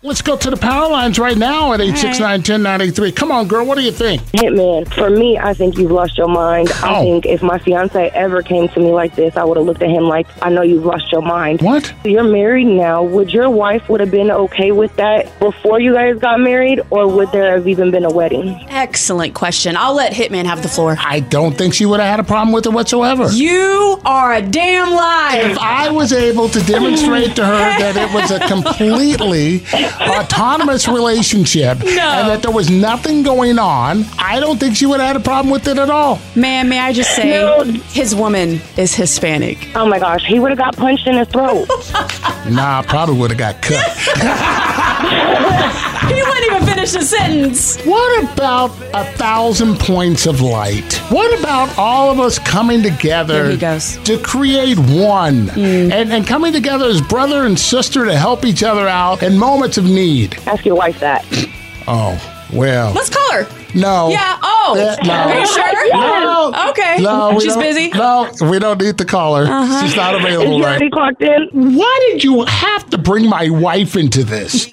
Let's go to the power lines right now at 869-1093. Come on, girl. What do you think? Hitman, for me, I think you've lost your mind. I Oh. think if my fiance ever came to me like this, I would have looked at him like, I know you've lost your mind. What? You're married now. Would your wife would have been okay with that before you guys got married, or would there have even been a wedding? Excellent question. I'll let Hitman have the floor. I don't think she would have had a problem with it whatsoever. You are a damn liar. If I was able to demonstrate to her that it was a completely autonomous relationship and that there was nothing going on, I don't think she would have had a problem with it at all. Man, may I just say, No. his woman is Hispanic. Oh my gosh, he would have got punched in the throat. Nah, probably would have got cut. He wouldn't even finish the sentence. What about a thousand points of light? What about all of us coming together Here he goes. to create one mm. and, and coming together as brother and sister to help each other out in moments of need? Ask your wife that. Oh, well. Let's call her. No. Yeah. Oh. Yeah, no. Are you sure? No. Okay. No, She's busy. No, we don't need to call her. Uh-huh. She's not available you right. already clocked in? Why did you have to bring my wife into this?